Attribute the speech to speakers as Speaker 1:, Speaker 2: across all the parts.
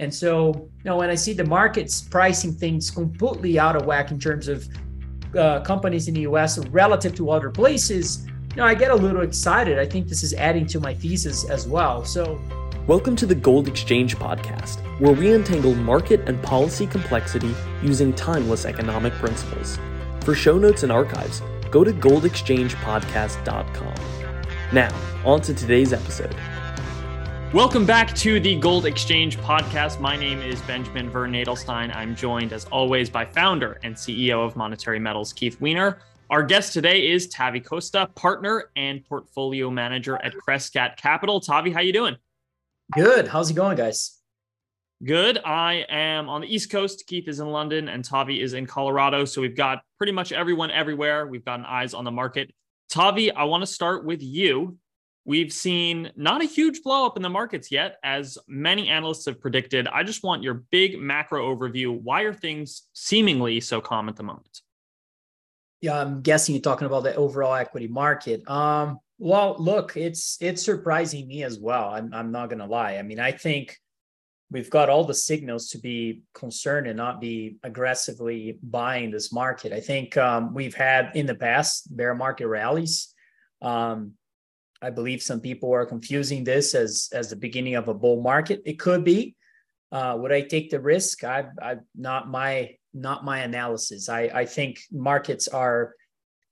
Speaker 1: And so, you know, when I see the markets pricing things completely out of whack in terms of uh, companies in the US relative to other places, you know, I get a little excited. I think this is adding to my thesis as well. So,
Speaker 2: welcome to the Gold Exchange podcast, where we untangle market and policy complexity using timeless economic principles. For show notes and archives, go to goldexchangepodcast.com. Now, on to today's episode. Welcome back to the Gold Exchange podcast. My name is Benjamin Vern Nadelstein. I'm joined, as always, by founder and CEO of Monetary Metals, Keith Weiner. Our guest today is Tavi Costa, partner and portfolio manager at Crescat Capital. Tavi, how you doing?
Speaker 1: Good. How's it going, guys?
Speaker 2: Good. I am on the East Coast. Keith is in London and Tavi is in Colorado. So we've got pretty much everyone everywhere. We've gotten eyes on the market. Tavi, I want to start with you. We've seen not a huge blow up in the markets yet, as many analysts have predicted. I just want your big macro overview. Why are things seemingly so calm at the moment?
Speaker 1: Yeah, I'm guessing you're talking about the overall equity market. Um, well, look, it's it's surprising me as well. I'm I'm not gonna lie. I mean, I think we've got all the signals to be concerned and not be aggressively buying this market. I think um, we've had in the past bear market rallies. Um, I believe some people are confusing this as as the beginning of a bull market. It could be. Uh, would I take the risk? I, I not my not my analysis. I I think markets are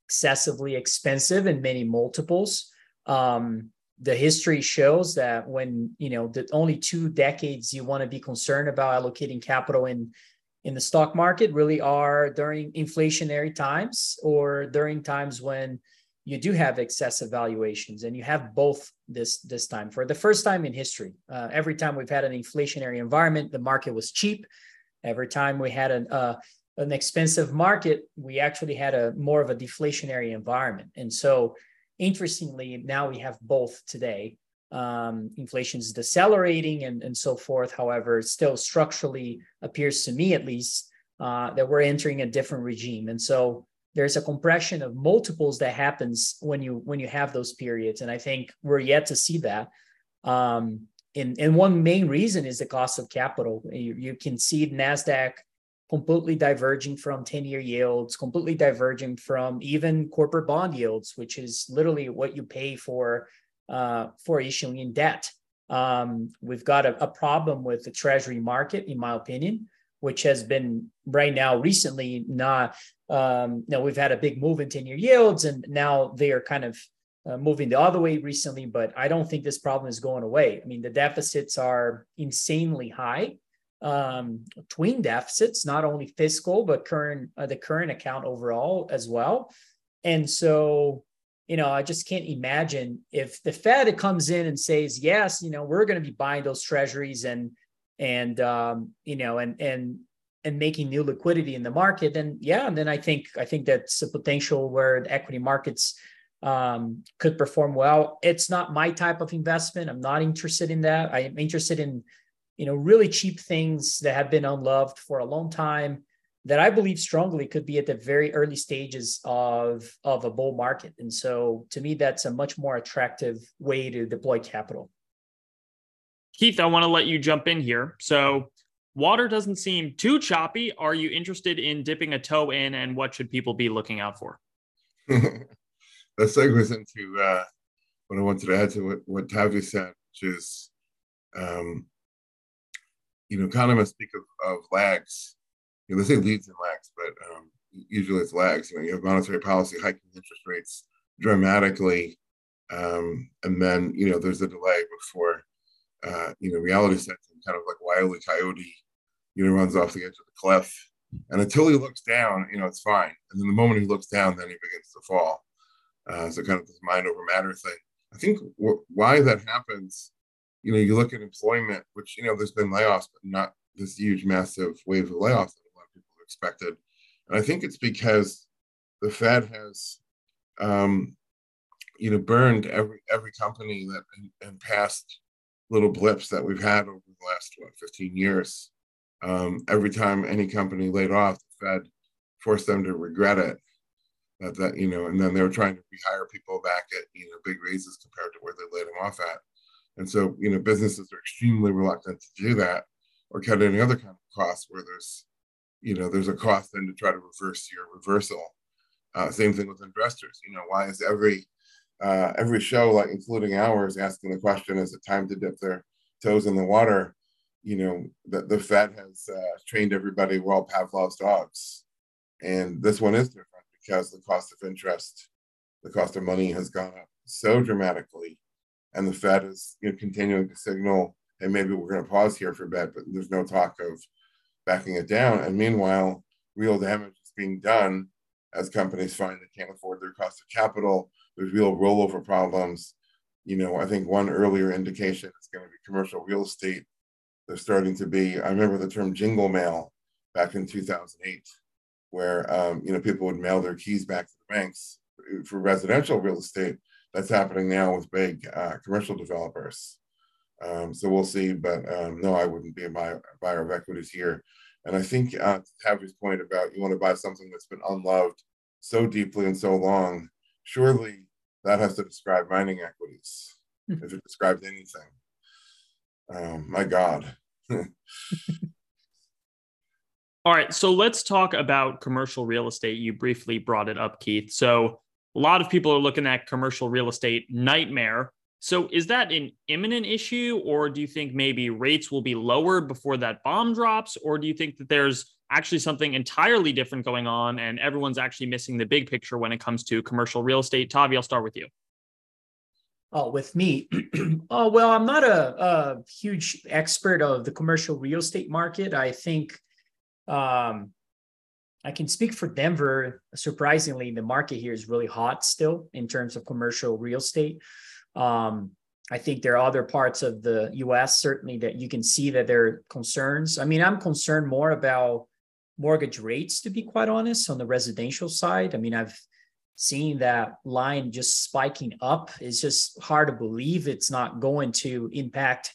Speaker 1: excessively expensive in many multiples. Um, the history shows that when you know the only two decades you want to be concerned about allocating capital in in the stock market really are during inflationary times or during times when you do have excessive valuations and you have both this this time. For the first time in history uh, every time we've had an inflationary environment the market was cheap. Every time we had an uh, an expensive market we actually had a more of a deflationary environment. And so interestingly now we have both today. Um, inflation is decelerating and, and so forth. However still structurally appears to me at least uh, that we're entering a different regime. And so there's a compression of multiples that happens when you when you have those periods. And i think we're yet to see that. Um, and, and one main reason is the cost of capital. You, you can see nasdaq completely diverging from 10-year yields completely diverging from even corporate bond yields which is literally what you pay for uh, for issuing in debt. Um, we've got a, a problem with the treasury market in my opinion which has been right now recently not um, you know we've had a big move in 10 year yields and now they are kind of uh, moving the other way recently but i don't think this problem is going away. I mean the deficits are insanely high. Um, twin deficits not only fiscal but current uh, the current account overall as well. And so you know i just can't imagine if the fed comes in and says yes you know we're going to be buying those treasuries and and um, you know and and and making new liquidity in the market then yeah and then i think i think that's a potential where the equity markets um, could perform well. It's not my type of investment. I'm not interested in that. I'm interested in you know really cheap things that have been unloved for a long time that i believe strongly could be at the very early stages of of a bull market. And so to me that's a much more attractive way to deploy capital
Speaker 2: Keith, I want to let you jump in here. So, water doesn't seem too choppy. Are you interested in dipping a toe in, and what should people be looking out for?
Speaker 3: that segues into uh, what I wanted to add to what, what Tavi said, which is, um, you know, economists speak of, of lags. You know, they say leads and lags, but um, usually it's lags. You know, you have monetary policy hiking interest rates dramatically, um, and then you know there's a delay before uh, you know, reality sets him kind of like wily coyote, you know, runs off the edge of the cliff. And until he looks down, you know, it's fine. And then the moment he looks down, then he begins to fall. Uh, so kind of this mind over matter thing. I think w- why that happens, you know, you look at employment, which, you know, there's been layoffs, but not this huge, massive wave of layoffs that a lot of people expected. And I think it's because the Fed has, um, you know, burned every every company that in past little blips that we've had over the last what 15 years. Um, every time any company laid off, the Fed forced them to regret it. That that you know, and then they were trying to rehire people back at you know big raises compared to where they laid them off at. And so you know, businesses are extremely reluctant to do that. or cut any other kind of cost where there's, you know, there's a cost then to try to reverse your reversal. Uh, same thing with investors. You know, why is every uh, every show, like including ours, asking the question, is it time to dip their toes in the water? You know, the, the Fed has uh, trained everybody, we're all Pavlov's dogs. And this one is different because the cost of interest, the cost of money has gone up so dramatically. And the Fed is you know, continuing to signal, hey, maybe we're going to pause here for a bit, but there's no talk of backing it down. And meanwhile, real damage is being done as companies find they can't afford their cost of capital. There's real rollover problems. You know, I think one earlier indication is going to be commercial real estate. There's starting to be, I remember the term jingle mail back in 2008 where um, you know people would mail their keys back to the banks for residential real estate. That's happening now with big uh, commercial developers. Um, so we'll see, but um, no, I wouldn't be a buyer, buyer of equities here. And I think uh, Tavi's point about you want to buy something that's been unloved so deeply and so long, surely that has to describe mining equities. Hmm. if it describes anything, um, my God.
Speaker 2: All right, so let's talk about commercial real estate. You briefly brought it up, Keith. So a lot of people are looking at commercial real estate nightmare. So is that an imminent issue, or do you think maybe rates will be lowered before that bomb drops, or do you think that there's actually something entirely different going on and everyone's actually missing the big picture when it comes to commercial real estate? Tavi, I'll start with you.
Speaker 1: Oh, with me. oh, well, I'm not a, a huge expert of the commercial real estate market. I think um, I can speak for Denver. Surprisingly, the market here is really hot still in terms of commercial real estate. Um, I think there are other parts of the US certainly that you can see that there are concerns. I mean, I'm concerned more about mortgage rates, to be quite honest, on the residential side. I mean, I've seen that line just spiking up. It's just hard to believe it's not going to impact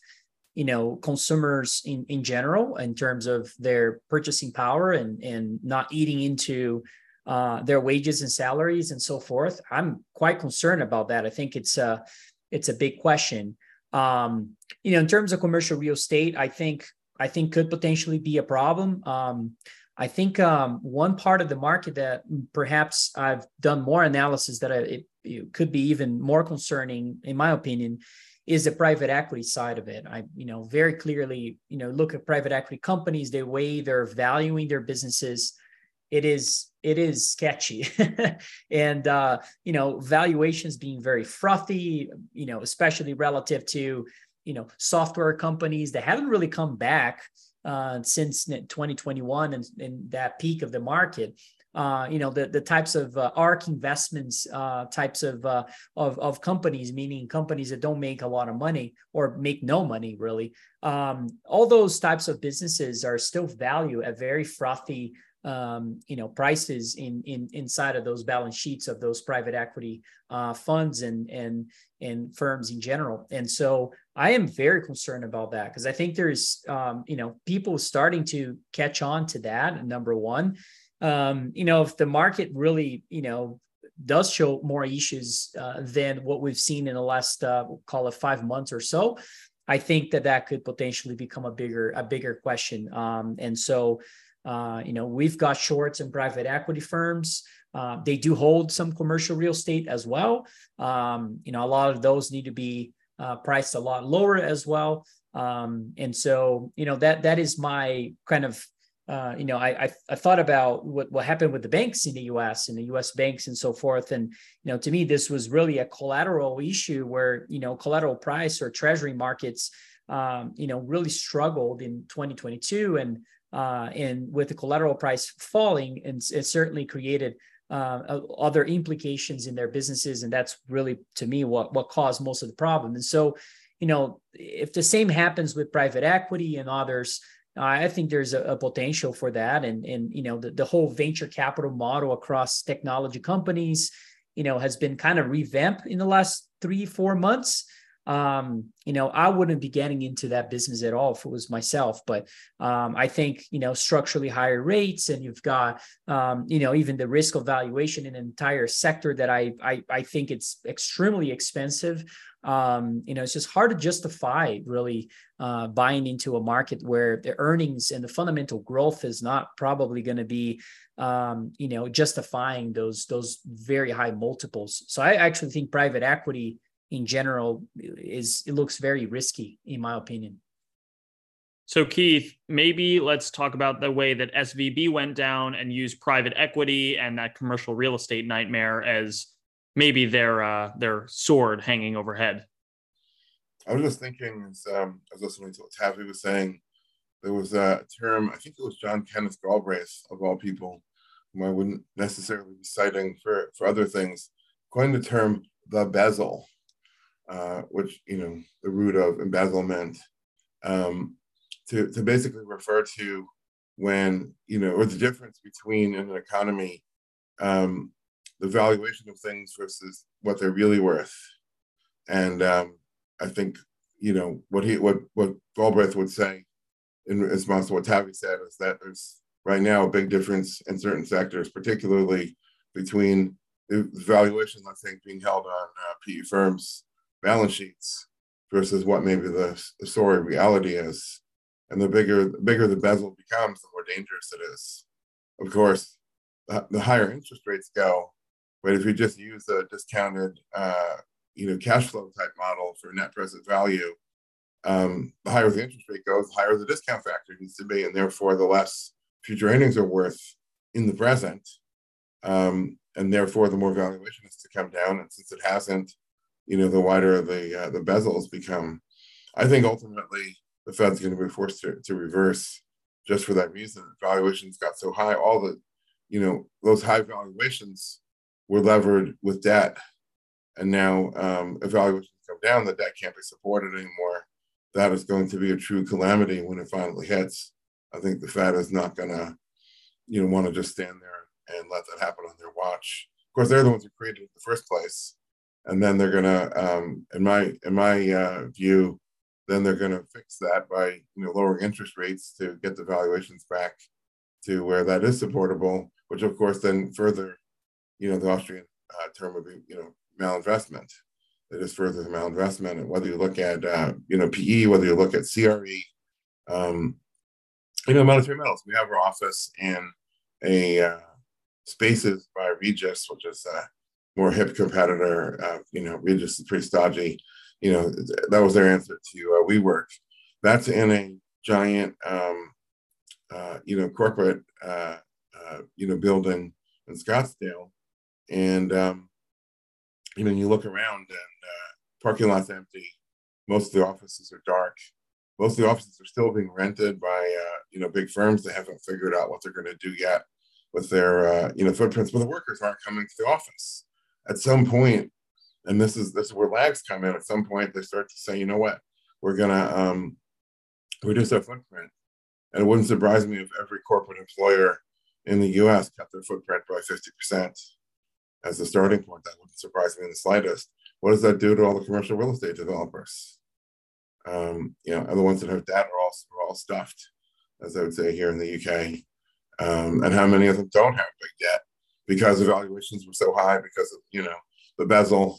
Speaker 1: you know consumers in in general in terms of their purchasing power and and not eating into uh, their wages and salaries and so forth i'm quite concerned about that i think it's a it's a big question um, you know in terms of commercial real estate i think i think could potentially be a problem um, i think um, one part of the market that perhaps i've done more analysis that I, it, it could be even more concerning in my opinion is the private equity side of it. I, you know, very clearly, you know, look at private equity companies, the way they're valuing their businesses, it is it is sketchy, and uh, you know, valuations being very frothy, you know, especially relative to you know software companies that haven't really come back uh, since 2021 and, that peak of the market uh, you know the the types of uh, ARK investments uh, types of, uh, of of companies meaning companies that don't make a lot of money or make no money really um, all those types of businesses are still value at very frothy um, you know prices in in inside of those balance sheets of those private equity uh, funds and and and firms in general and so I am very concerned about that because I think there's um, you know people starting to catch on to that number one um, you know, if the market really, you know, does show more issues uh, than what we've seen in the last, uh, call it five months or so, I think that that could potentially become a bigger, a bigger question. Um, and so, uh, you know, we've got shorts in private equity firms. Uh, they do hold some commercial real estate as well. Um, you know, a lot of those need to be uh, priced a lot lower as well. Um, and so, you know, that that is my kind of uh, you know, I, I, I thought about what what happened with the banks in the U.S. and the U.S. banks and so forth, and you know, to me, this was really a collateral issue where you know, collateral price or treasury markets, um, you know, really struggled in 2022, and uh, and with the collateral price falling, and it certainly created uh, other implications in their businesses, and that's really to me what what caused most of the problem. And so, you know, if the same happens with private equity and others I think there's a, a, potential for that, and and you know the, the whole venture capital model across technology companies, you know, has been kind of revamped in the last three four months. Um, you know, I wouldn't be getting into that business at all if it was myself, but um, I think you know structurally higher rates, and you've got um, you know even the risk of valuation in an entire sector that I I, I think it's extremely expensive um, you know, it's just hard to justify really uh, buying into a market where the earnings and the fundamental growth is not probably going to be, um, you know, justifying those those very high multiples. So I actually think private equity in general is it looks very risky in my opinion.
Speaker 4: So, Keith, maybe let's talk about the way that SVB went down and used private equity and that commercial real estate nightmare as maybe their uh, their sword hanging overhead.
Speaker 3: I was just thinking, as um, I was listening to what Tavi was saying, there was a term, I think it was John Kenneth Galbraith, of all people, whom I wouldn't necessarily be citing for, for other things, coined the term the bezzle, uh, which, you know, the root of embezzlement, um, to, to basically refer to when, you know, or the difference between in an economy um, the valuation of things versus what they're really worth. And um, I think you know what he what what Galbraith would say in response to what Tavi said is that there's right now a big difference in certain sectors, particularly between the valuation, let's say, being held on uh, PE firms' balance sheets versus what maybe the, the story reality is. And the bigger the bigger the bezzle becomes, the more dangerous it is. Of course, the, the higher interest rates go, but if you just use a discounted, uh, you know, cash flow type model for net present value, um, the higher the interest rate goes, the higher the discount factor needs to be, and therefore the less future earnings are worth in the present, um, and therefore the more valuation is to come down. And since it hasn't, you know, the wider the uh, the bezzles become. I think ultimately the Fed's going to be forced to, to reverse just for that reason. Valuations got so high, all the, you know, those high valuations were levered with debt. And now, um, if valuations come down, the debt can't be supported anymore. That is going to be a true calamity when it finally hits. I think the Fed is not going to, you know, want to just stand there and let that happen on their watch. Of course, they're the ones who created it in the first place, and then they're going to, um, in my in my uh, view, then they're going to fix that by you know lowering interest rates to get the valuations back to where that is supportable, which of course then further you know, the Austrian uh, term would be, you know, malinvestment. It is further malinvestment. And whether you look at, uh, you know, PE, whether you look at CRE, um, you know, monetary metals. We have our office in a uh, Spaces by Regus, which is a more hip competitor. Uh, you know, Regus is pretty stodgy. You know, that was their answer to uh, WeWork. That's in a giant, um, uh, you know, corporate, uh, uh, you know, building in Scottsdale and um, you know, you look around and uh, parking lot's empty. Most of the offices are dark. Most of the offices are still being rented by uh, you know big firms. They haven't figured out what they're going to do yet with their uh, you know footprints. But the workers aren't coming to the office. At some point, and this is this is where lags come in. At some point, they start to say, you know what, we're gonna um, reduce our footprint. And it wouldn't surprise me if every corporate employer in the U.S. cut their footprint by fifty percent as a starting point. That wouldn't surprise me in the slightest. What does that do to all the commercial real estate developers? Um, you know, and the ones that have debt are all, are all stuffed, as I would say here in the UK. Um, and how many of them don't have big debt because the valuations were so high because of, you know, the bezzle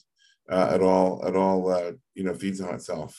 Speaker 3: uh, at all, at all, uh, you know, feeds on itself.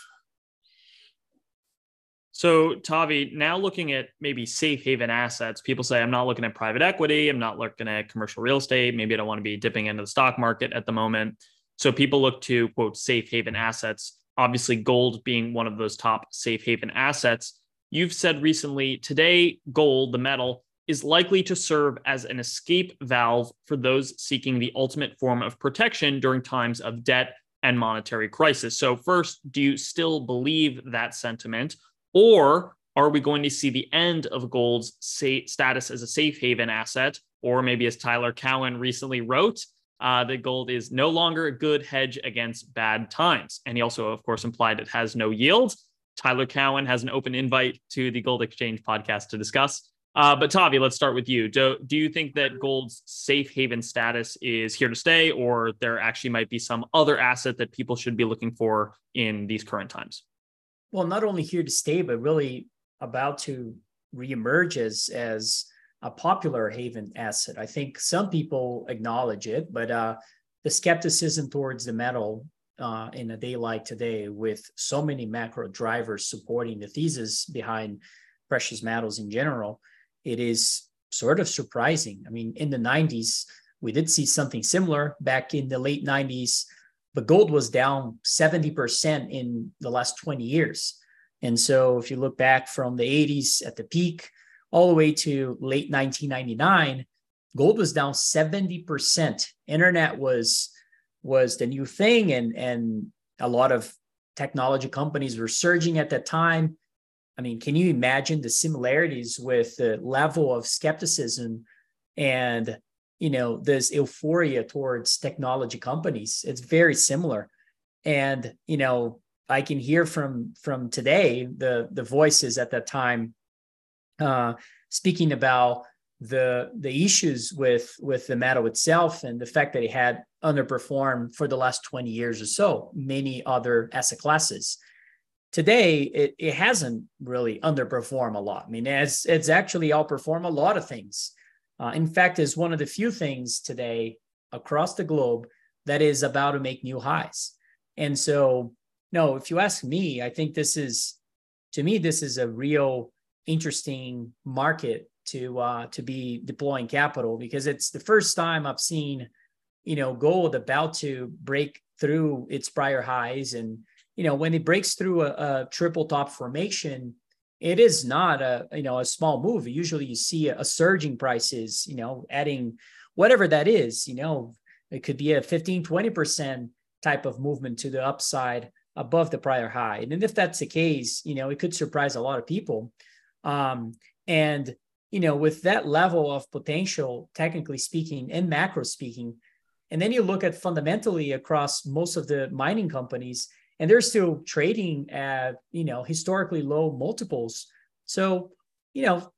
Speaker 4: So, Tavi, now looking at maybe safe haven assets, people say, I'm not looking at private equity. I'm not looking at commercial real estate. Maybe I don't want to be dipping into the stock market at the moment. So, people look to quote safe haven assets, obviously, gold being one of those top safe haven assets. You've said recently today, gold, the metal, is likely to serve as an escape valve for those seeking the ultimate form of protection during times of debt and monetary crisis. So, first, do you still believe that sentiment? Or are we going to see the end of gold's status as a safe haven asset? Or maybe, as Tyler Cowen recently wrote, uh, that gold is no longer a good hedge against bad times. And he also, of course, implied it has no yield. Tyler Cowen has an open invite to the Gold Exchange podcast to discuss. Uh, but Tavi, let's start with you. Do, do you think that gold's safe haven status is here to stay, or there actually might be some other asset that people should be looking for in these current times?
Speaker 1: well, not only here to stay, but really about to reemerge as as a popular haven asset. I think some people acknowledge it, but uh, the skepticism towards the metal uh, in a day like today with so many macro drivers supporting the thesis behind precious metals in general, it is sort of surprising. I mean, in the 90s, we did see something similar back in the late 90s, but gold was down 70% in the last 20 years. And so if you look back from the 80s at the peak all the way to late 1999, gold was down 70%. Internet was was the new thing and and a lot of technology companies were surging at that time. I mean, can you imagine the similarities with the level of skepticism and you know this euphoria towards technology companies? It's very similar, and you know I can hear from from today the the voices at that time uh, speaking about the the issues with with the metal itself and the fact that it had underperformed for the last 20 years or so many other asset classes today it, it hasn't really underperformed a lot. I mean it's it's actually outperformed a lot of things. Uh, in fact is one of the few things today across the globe that is about to make new highs. And so no if you ask me i think this is to me this is a real interesting market to uh, to be deploying capital because it's the first time I've seen, you know, gold about to break through its prior highs, and you know when it breaks through a, a triple top formation, it is not a you know a small move. Usually you see a, a surging prices, you know, adding whatever that is, you know, it could be a 15, 20% type of movement to the upside above the prior high. And if that's the case, you know, it could surprise a lot of people. Um, and you know, with that level of potential, technically speaking, and macro speaking, and then you look at fundamentally across most of the mining companies, and they're still trading at, you know, historically low multiples. So, you know,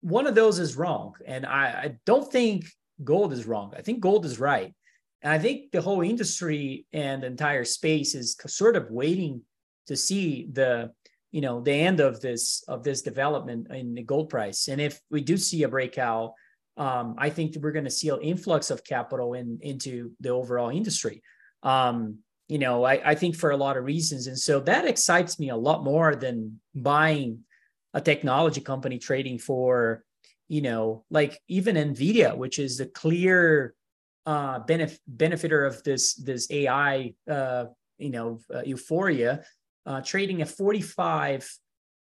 Speaker 1: one of those is wrong. And I, I don't think gold is wrong. I think gold is right. And I think the whole industry and the entire space is sort of waiting to see the you know the end of this of this development in the gold price and if we do see a breakout um, i think we're going to see an influx of capital in into the overall industry um, you know I, I think for a lot of reasons. And so that excites me a lot more than buying a technology company trading for you know like even nvidia which is the clear uh benef- benefiter of this this ai uh you know uh, euphoria uh, trading at 45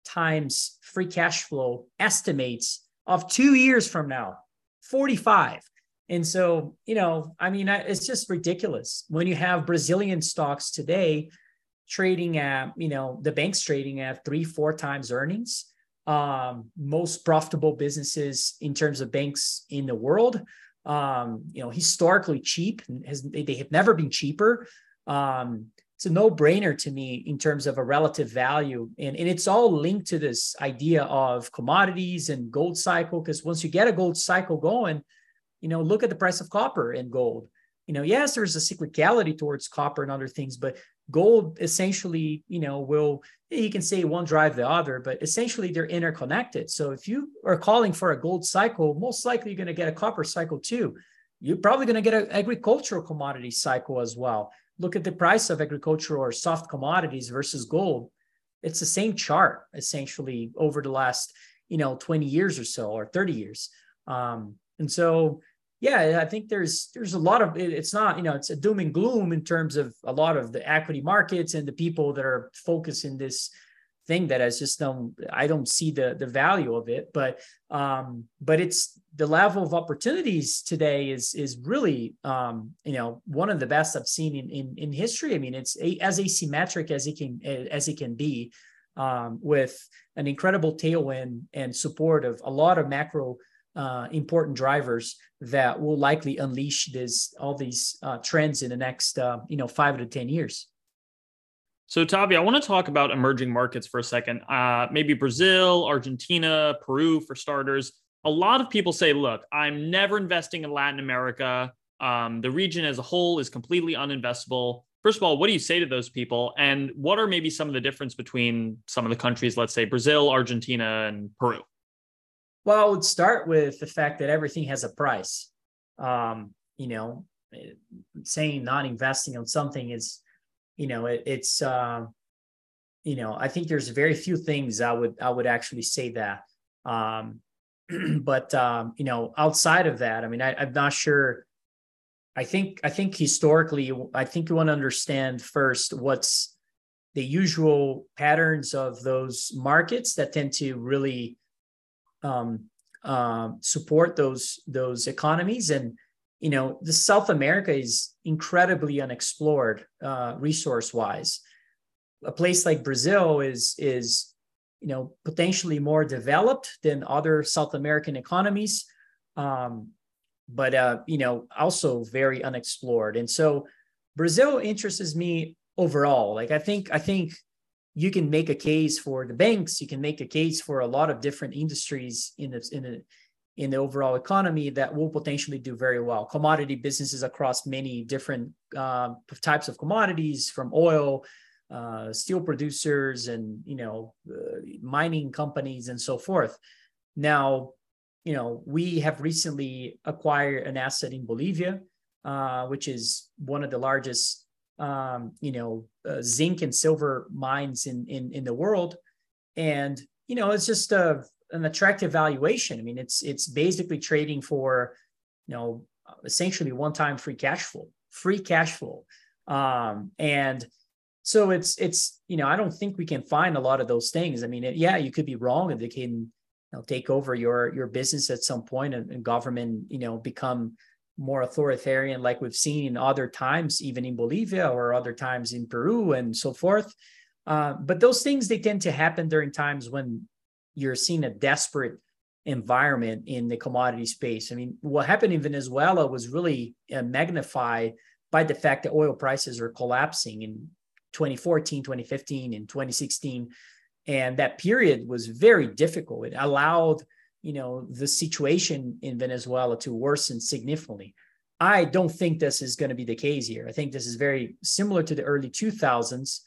Speaker 1: times free cash flow estimates of two years from now 45 and so you know i mean it's just ridiculous when you have brazilian stocks today trading at you know the banks trading at three four times earnings um, most profitable businesses in terms of banks in the world. Um, you know historically cheap has they have never been cheaper. Um, it's a no-brainer to me in terms of a relative value. And, and it's all linked to this idea of commodities and gold cycle because once you get a gold cycle going you know look at the price of copper and gold. You know yes there's a cyclicality towards copper and other things but gold essentially you know will you can say one drive the other but essentially they're interconnected. So if you are calling for a gold cycle most likely you're going to get a copper cycle too. You're probably going to get an agricultural commodity cycle as well. Look at the price of agricultural or soft commodities versus gold. It's the same chart essentially over the last you know 20 years or so or 30 years. Um, and so yeah i think there's there's a lot of it's not you know it's a doom and gloom in terms of a lot of the equity markets and the people that are focused in this thing that I just don't I don't see the the value of it. But um, but it's the level of opportunities today is is really um, you know one of the best I've seen in in, in history. I mean, it's a, as asymmetric as it can as it can be, um, with an incredible tailwind and support of a lot of macro. Uh, important drivers that will likely unleash this all these uh, trends in the next uh, you know five to ten years.
Speaker 2: So, Tavi, I want to talk about emerging markets for a second. Uh, maybe Brazil, Argentina, Peru, for starters. A lot of people say, look, I'm never investing in Latin America. Um, the region as a whole is completely uninvestable. First of all, what do you say to those people? And what are maybe some of the difference between some of the countries, let's say Brazil, Argentina, and Peru?
Speaker 1: Well, I would start with the fact that everything has a price. Um, you know, saying not investing on something is you know, it, it's uh, you know, I think there's very few things I would I would actually say that. Um, but um, you know, outside of that, I mean, I, I'm not sure. I think I think historically, I think you want to understand first what's the usual patterns of those markets that tend to really um, uh, support those those economies. And you know the south america is incredibly unexplored uh, resource wise a place like brazil is is you know potentially more developed than other south american economies um, but uh, you know also very unexplored. And so brazil interests me overall. Like i think i think you can make a case for the banks you can make a case for a lot of different industries in the in the in the overall economy that will potentially do very well. Commodity businesses across many different uh, types of commodities from oil uh, steel producers and you know uh, mining companies and so forth. Now you know we have recently acquired an asset in bolivia uh, which is one of the largest um, you know, uh, zinc and silver mines in, in, in the world. And, you know, it's just a, an attractive valuation. I mean, it's, it's basically trading for, you know, essentially one time free cash flow, free cash flow. Um, and so it's, it's, you know, I don't think we can find a lot of those things. I mean, it, yeah, you could be wrong if they can, you know, take over your, your business at some point and, and government, you know, become more authoritarian, like we've seen in other times, even in Bolivia or other times in Peru and so forth. Uh, but those things they tend to happen during times when you're seeing a desperate environment in the commodity space. I mean, what happened in Venezuela was really uh, magnified by the fact that oil prices are collapsing in 2014, 2015, and 2016. And that period was very difficult. It allowed you know the situation in Venezuela to worsen significantly. I don't think this is going to be the case here. I think this is very similar to the early 2000s,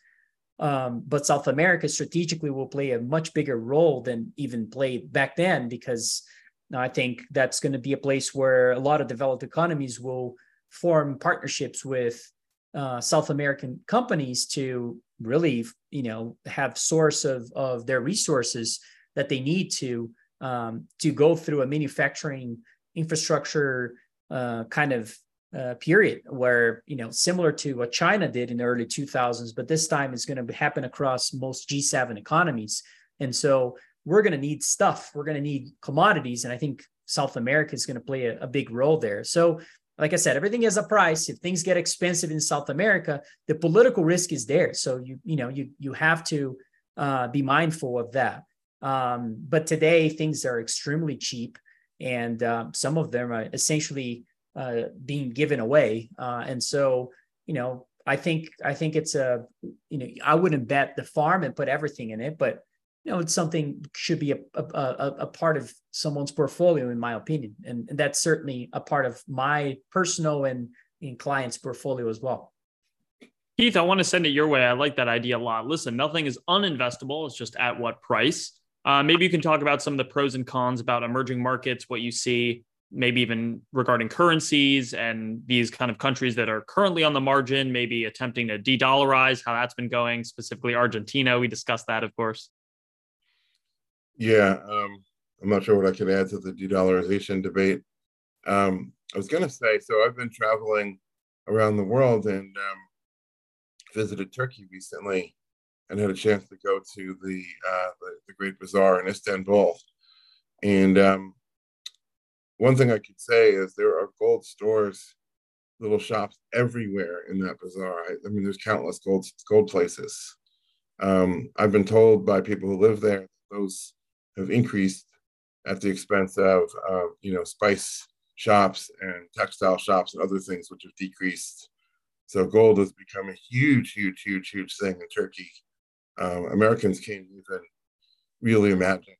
Speaker 1: um, but South America strategically will play a much bigger role than even played back then because I think that's going to be a place where a lot of developed economies will form partnerships with uh, South American companies to really, you know, have source of of their resources that they need to um, to go through a manufacturing infrastructure uh, kind of uh, period where you know similar to what China did in the early 2000s, but this time it's going to happen across most G7 economies, and so we're going to need stuff. We're going to need commodities, and I think South America is going to play a, a big role there. So like I said, everything has a price. If things get expensive in South America, the political risk is there. So you you know you you have to uh, be mindful of that. Um, but today things are extremely cheap, and uh, some of them are essentially uh, being given away. Uh, and so, you know, I think I think it's a, you know, I wouldn't bet the farm and put everything in it, but you know, it's something should be a a, a, a part of someone's portfolio, in my opinion, and, and that's certainly a part of my personal and, and clients' portfolio as well.
Speaker 2: Keith, I want to send it your way. I like that idea a lot. Listen, nothing is uninvestable. It's just at what price. Uh, maybe you can talk about some of the pros and cons about emerging markets, what you see, maybe even regarding currencies and these kind of countries that are currently on the margin, maybe attempting to de dollarize, how that's been going, specifically Argentina. We discussed that, of course.
Speaker 3: Yeah, um, I'm not sure what I could add to the de dollarization debate. Um, I was going to say, so I've been traveling around the world and um, visited Turkey recently and had a chance to go to the uh, the, the, Great Bazaar in Istanbul. And um, one thing I could say is there are gold stores, little shops everywhere in that bazaar. I, I mean, there's countless gold gold places. Um, I've been told by people who live there those have increased at the expense of uh, you know spice shops and textile shops and other things which have decreased. So gold has become a huge, huge, huge, huge thing in Turkey um, Americans can't even really imagine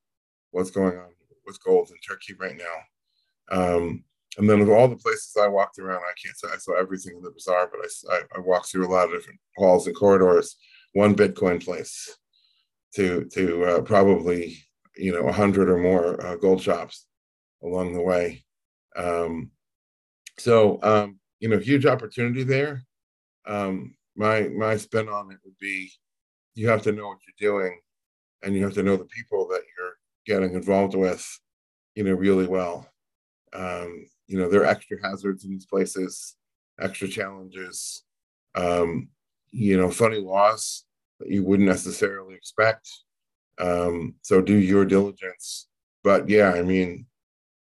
Speaker 3: what's going on with gold in Turkey right now. Um, and then of all the places I walked around, I can't say I saw everything in the bazaar, but I, I, walked through a lot of different halls and corridors. One Bitcoin place to to uh, probably you know a hundred or more uh, gold shops along the way. Um, so um, you know, huge opportunity there. Um, my my spin on it would be you have to know what you're doing and you have to know the people that you're getting involved with you know really well. Um, you know there are extra hazards in these places extra challenges um, you know funny laws that you wouldn't necessarily expect. Um, so do your diligence. But yeah i mean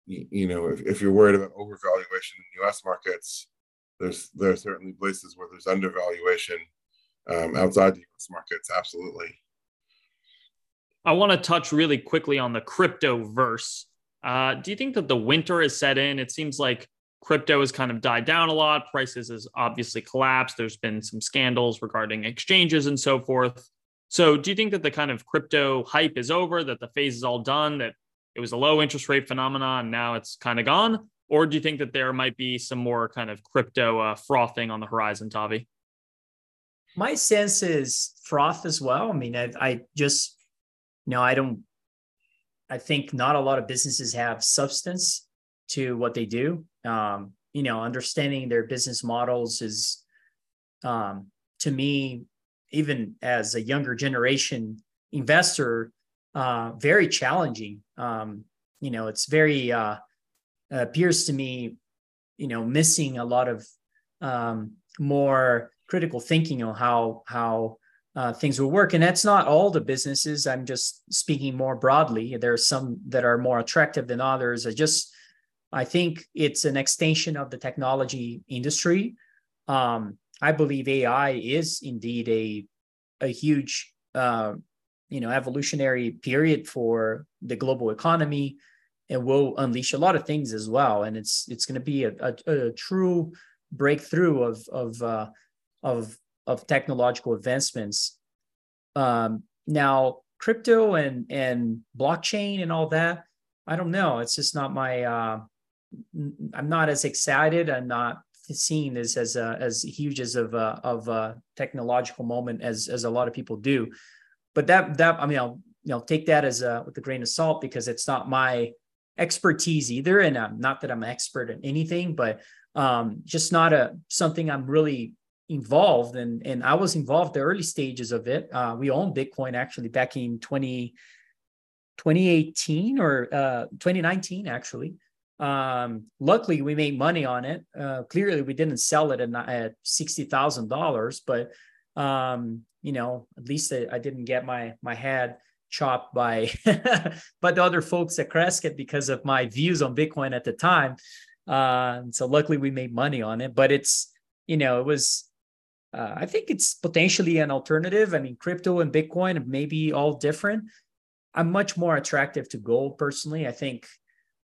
Speaker 3: you, you know if, if you're worried about overvaluation in us markets there's there are certainly places where there's undervaluation um, outside the U.S. markets. Absolutely.
Speaker 2: I want to touch really quickly on the crypto verse. Uh, do you think that the winter is set in? It seems like crypto has kind of died down a lot. Prices has obviously collapsed. There's been some scandals regarding exchanges and so forth. So, do you think that the kind of crypto hype is over? That the phase is all done? That it was a low interest rate phenomenon and now it's kind of gone? Or do you think that there might be some more kind of crypto uh, frothing on the horizon, Tavi?
Speaker 1: My sense is froth as well. I mean, I, I just, you know, I don't, I think not a lot of businesses have substance to what they do. Um, you know, understanding their business models is, um, to me, even as a younger generation investor, uh, very challenging. Um, you know, it's very, uh, appears to me, you know, missing a lot of um, more critical thinking on how how uh, things will work. And that's not all the businesses. I'm just speaking more broadly. There are some that are more attractive than others. I just I think it's an extension of the technology industry. Um, I believe AI is indeed a a huge uh, you know evolutionary period for the global economy and will unleash a lot of things as well. And it's it's going to be a, a, a, true breakthrough of of uh, of of technological advancements. Um, now, crypto and and blockchain and all that, I don't know. It's just not my. Uh, I'm not as excited. I'm not seeing this as a, as huge as of a, of a technological moment as as a lot of people do. But that that I mean, I'll you know take that as a with a grain of salt because it's not my expertise either and um, not that i'm an expert in anything but um, just not a something i'm really involved in and i was involved the early stages of it uh, we owned bitcoin actually back in 20 2018 or uh, 2019 actually um, luckily we made money on it uh, clearly we didn't sell it at, at $60000 but um, you know at least I, I didn't get my my head chopped by by the other folks at Crescat because of my views on Bitcoin at the time. Uh, so luckily we made money on it, but it's you know it was. Uh, I think it's potentially an alternative. I mean, crypto and Bitcoin may be all different. I'm much more attractive to gold personally. I think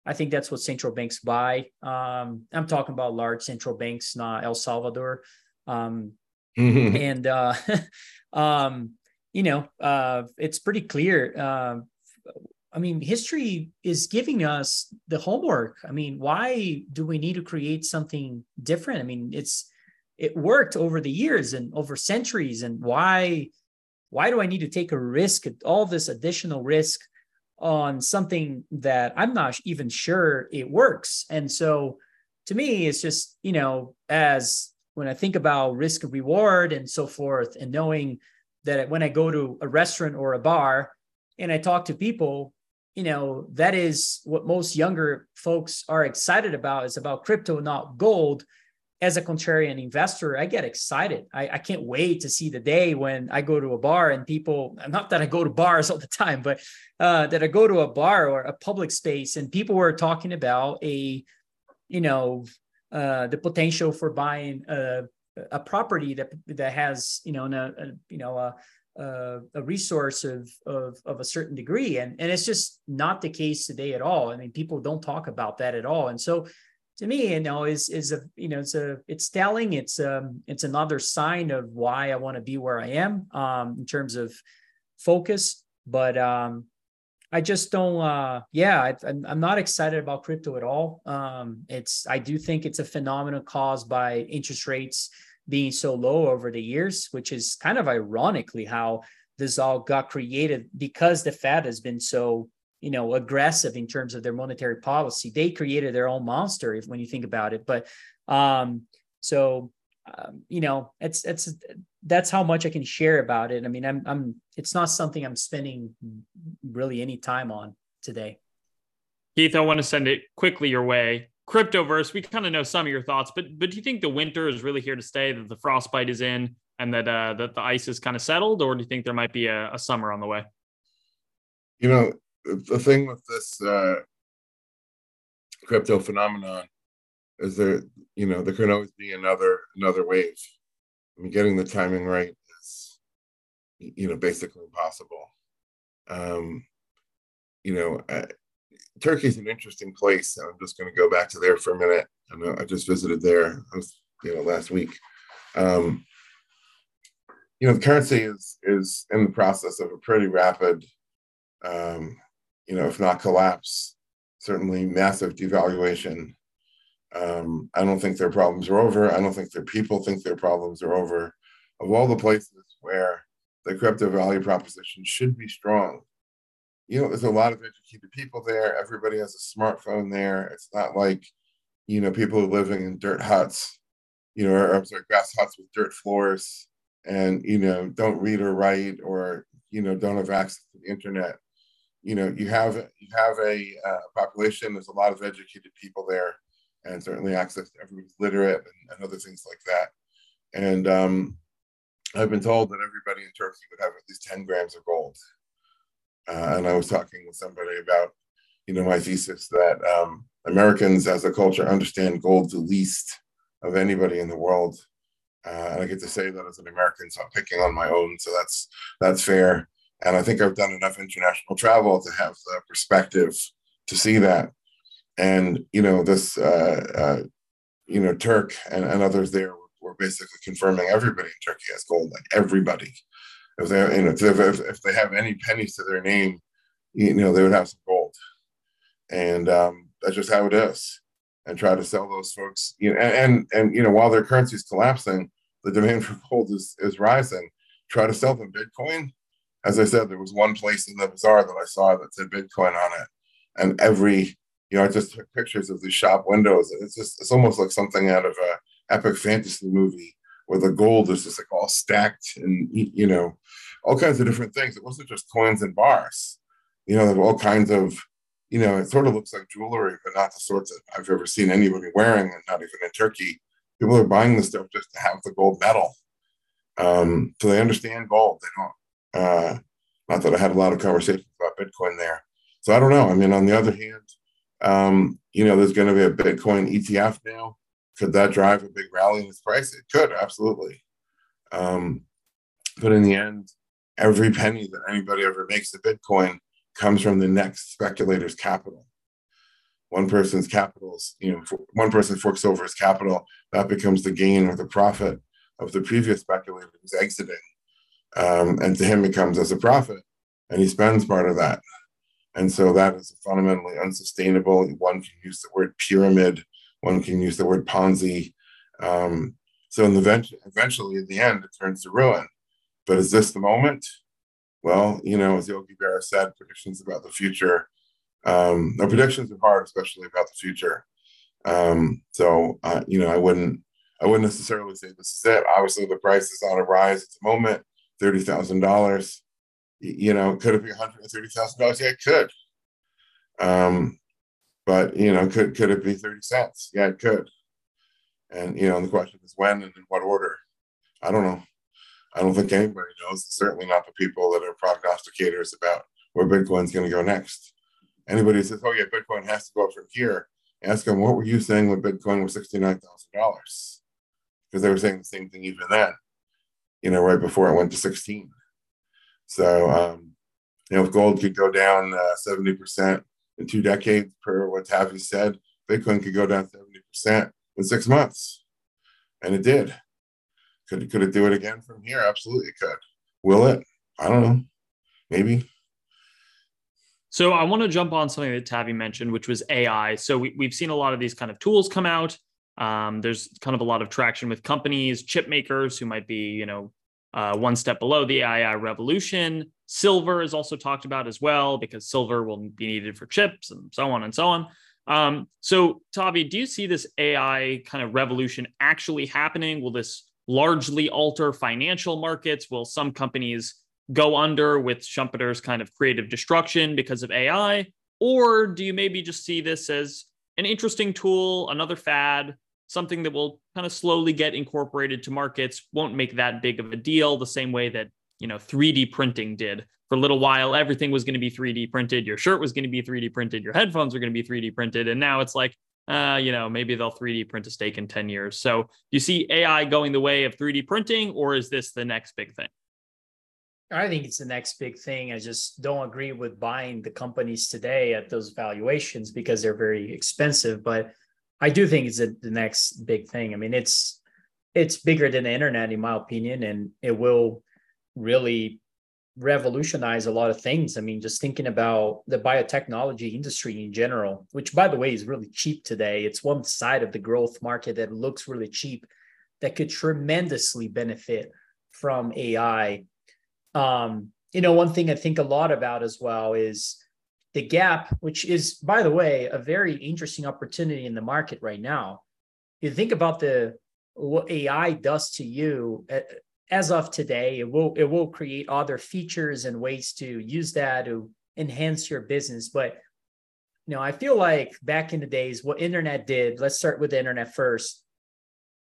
Speaker 1: I think that's what central banks buy. Um, I'm talking about large central banks, not El Salvador. Um, and uh, um, you know, uh, it's pretty clear. Uh, I mean, history is giving us the homework. I mean, why do we need to create something different? I mean, it's it worked over the years and over centuries, and why why do I need to take a risk, all this additional risk on something that I'm not even sure it works? And so, to me, it's just you know, as when I think about risk reward and so forth, and knowing that when I go to a restaurant or a bar and I talk to people, you know, that is what most younger folks are excited about is about crypto, not gold. As a contrarian investor, I get excited. I, I can't wait to see the day when I go to a bar and people, not that I go to bars all the time, but uh, that I go to a bar or a public space and people were talking about a, you know, uh, the potential for buying a a property that that has you know a, you know a, a, a resource of, of of a certain degree. And and it's just not the case today at all. I mean people don't talk about that at all. And so to me you know is is a you know it's a it's telling it's um it's another sign of why i want to be where i am um in terms of focus but um I just don't. Uh, yeah, I, I'm not excited about crypto at all. Um, it's I do think it's a phenomenon caused by interest rates being so low over the years, which is kind of ironically how this all got created because the Fed has been so you know aggressive in terms of their monetary policy. They created their own monster, if when you think about it. But um, so um, you know, it's it's that's how much I can share about it. I mean, I'm I'm it's not something I'm spending really any time on today.
Speaker 4: Keith, I want to send it quickly your way. Cryptoverse, we kind of know some of your thoughts, but but do you think the winter is really here to stay? That the frostbite is in, and that uh, that the ice is kind of settled, or do you think there might be a, a summer on the way?
Speaker 3: You know, the thing with this uh, crypto phenomenon is there, you know, there can always be another another wave. I mean, getting the timing right is, you know, basically impossible. Um, you know, uh, Turkey's an interesting place. I'm just going to go back to there for a minute. I know I just visited there. I was, you know, last week. Um, you know, the currency is is in the process of a pretty rapid, um, you know, if not collapse, certainly massive devaluation. Um, I don't think their problems are over. I don't think their people think their problems are over. Of all the places where the crypto value proposition should be strong, you know, there's a lot of educated people there. Everybody has a smartphone there. It's not like, you know, people are living in dirt huts, you know, or I'm sorry, grass huts with dirt floors and, you know, don't read or write or, you know, don't have access to the internet. You know, you have you have a uh, population. There's a lot of educated people there, and certainly access to everybody's literate and, and other things like that. And um, I've been told that everybody in Turkey would have at least 10 grams of gold uh, and I was talking with somebody about, you know, my thesis that um, Americans as a culture understand gold the least of anybody in the world. Uh, and I get to say that as an American, so I'm picking on my own. So that's that's fair. And I think I've done enough international travel to have the perspective to see that. And you know, this uh, uh, you know Turk and, and others there were basically confirming everybody in Turkey has gold, like everybody if they you know if, if they have any pennies to their name, you know they would have some gold, and um, that's just how it is. And try to sell those folks, you know, and and, and you know while their currency is collapsing, the demand for gold is is rising. Try to sell them Bitcoin. As I said, there was one place in the bazaar that I saw that said Bitcoin on it, and every you know I just took pictures of the shop windows. It's just it's almost like something out of a epic fantasy movie where the gold is just like all stacked and you know all kinds of different things. It wasn't just coins and bars. You know, there were all kinds of you know, it sort of looks like jewelry, but not the sorts that I've ever seen anybody wearing, and not even in Turkey. People are buying this stuff just to have the gold metal. Um, so they understand gold. They don't. Uh, not that I had a lot of conversations about Bitcoin there. So I don't know. I mean, on the other hand, um, you know, there's going to be a Bitcoin ETF now. Could that drive a big rally in its price? It could, absolutely. Um, but in the end, every penny that anybody ever makes of Bitcoin comes from the next speculator's capital. One person's capitals, you know, one person forks over his capital, that becomes the gain or the profit of the previous speculator who's exiting. Um, and to him, it comes as a profit, and he spends part of that. And so that is fundamentally unsustainable. One can use the word pyramid one can use the word Ponzi. Um, so in the eventually, in the end, it turns to ruin. But is this the moment? Well, you know, as Yogi Berra said, predictions about the future. Um, no, predictions are hard, especially about the future. Um, so, uh, you know, I wouldn't, I wouldn't necessarily say this is it. Obviously, the price is on a rise at the moment, thirty thousand dollars. You know, could it be one hundred and thirty thousand dollars? Yeah, it could. Um, but you know, could could it be 30 cents? Yeah, it could. And you know, the question is when and in what order. I don't know. I don't think anybody knows. Certainly not the people that are prognosticators about where Bitcoin's going to go next. Anybody says, "Oh yeah, Bitcoin has to go up from here," ask them, "What were you saying when Bitcoin was sixty-nine thousand dollars?" Because they were saying the same thing even then. You know, right before it went to sixteen. So, um, you know, if gold could go down uh, seventy uh, percent in two decades, per what Tavi said, Bitcoin could go down 70% in six months. And it did. Could could it do it again from here? Absolutely it could. Will it? I don't know. Maybe.
Speaker 4: So I want to jump on something that Tavi mentioned, which was AI. So we, we've seen a lot of these kind of tools come out. Um, there's kind of a lot of traction with companies, chip makers who might be, you know, uh, one step below the AI revolution. Silver is also talked about as well because silver will be needed for chips and so on and so on. Um, so, Tavi, do you see this AI kind of revolution actually happening? Will this largely alter financial markets? Will some companies go under with Schumpeter's kind of creative destruction because of AI? Or do you maybe just see this as an interesting tool, another fad, something that will kind of slowly get incorporated to markets, won't make that big of a deal, the same way that, you know, 3D printing did. For a little while, everything was going to be 3D printed. Your shirt was going to be 3D printed. Your headphones are going to be 3D printed. And now it's like, uh, you know, maybe they'll 3D print a steak in 10 years. So do you see AI going the way of 3D printing, or is this the next big thing?
Speaker 1: I think it's the next big thing. I just don't agree with buying the companies today at those valuations because they're very expensive. But I do think it's a, the next big thing. I mean, it's it's bigger than the internet, in my opinion, and it will really revolutionize a lot of things. I mean, just thinking about the biotechnology industry in general, which by the way is really cheap today. It's one side of the growth market that looks really cheap that could tremendously benefit from AI um, you know, one thing I think a lot about as well is the gap, which is, by the way, a very interesting opportunity in the market right now. You think about the what AI does to you as of today. It will it will create other features and ways to use that to enhance your business. But you know, I feel like back in the days, what internet did. Let's start with the internet first.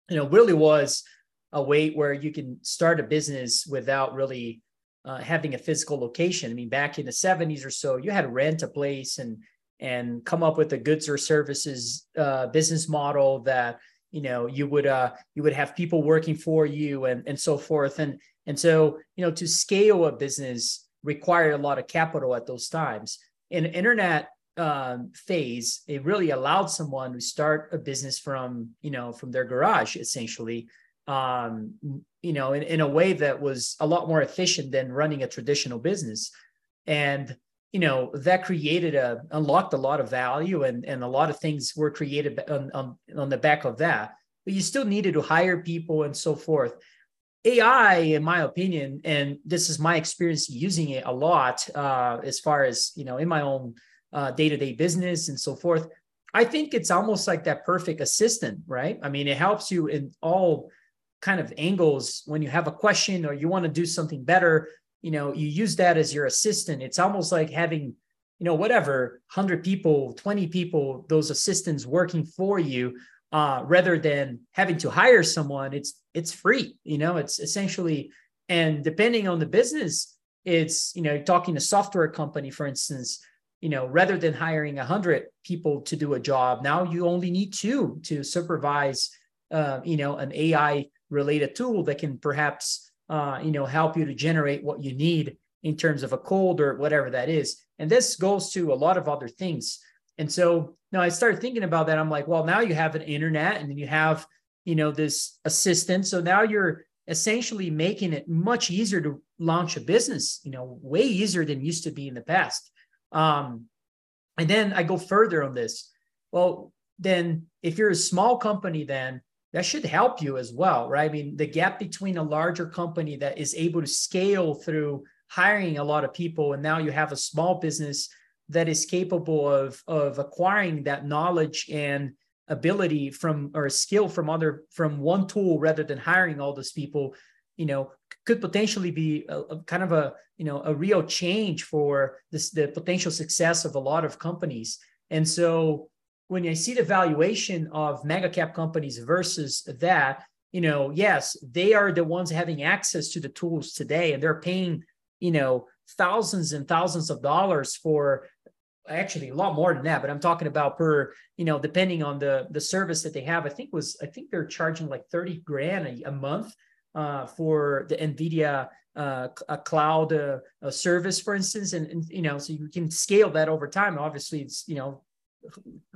Speaker 1: You know, really was a way where you can start a business without really uh, having a physical location. I mean, back in the 70s or so, you had to rent a place and and come up with a goods or services uh, business model that you know you would uh, you would have people working for you and and so forth. And and so you know to scale a business required a lot of capital at those times. In internet um, phase, it really allowed someone to start a business from you know from their garage essentially um, you know, in, in a way that was a lot more efficient than running a traditional business. And, you know, that created a, unlocked a lot of value and, and a lot of things were created on, on, on the back of that. But you still needed to hire people and so forth. AI, in my opinion, and this is my experience using it a lot uh, as far as, you know, in my own uh, day to day business and so forth. I think it's almost like that perfect assistant, right? I mean, it helps you in all kind of angles when you have a question or you want to do something better you know you use that as your assistant. It's almost like having you know whatever 100 people 20 people those assistants working for you uh, rather than having to hire someone it's it's free you know it's essentially and depending on the business it's you know talking to software company for instance you know rather than hiring 100 people to do a job now you only need two to supervise uh, you know an ai related tool that can perhaps uh, you know help you to generate what you need in terms of a cold or whatever that is. And this goes to a lot of other things. And so now i started thinking about that. I'm like well now you have an internet and then you have you know this assistant. So now you're essentially making it much easier to launch a business you know way easier than used to be in the past. Um, and then i go further on this. Well then if you're a small company then that should help you as well, right? I mean, the gap between a larger company that is able to scale through hiring a lot of people, and now you have a small business that is capable of of acquiring that knowledge and ability from or skill from other from one tool rather than hiring all those people you know could potentially be a, a, kind of a you know a real change for this the potential success of a lot of companies and so when I see the valuation of mega cap companies versus that, you know, yes, they are the ones having access to the tools today and they're paying, you know, thousands and thousands of dollars for actually a lot more than that, but I'm talking about per, you know, depending on the the service that they have. I think was I think they're charging like 30 grand a, a month uh, for the NVIDIA uh, a cloud uh, a service, for instance, and, and you know, so you can scale that over time. Obviously, it's you know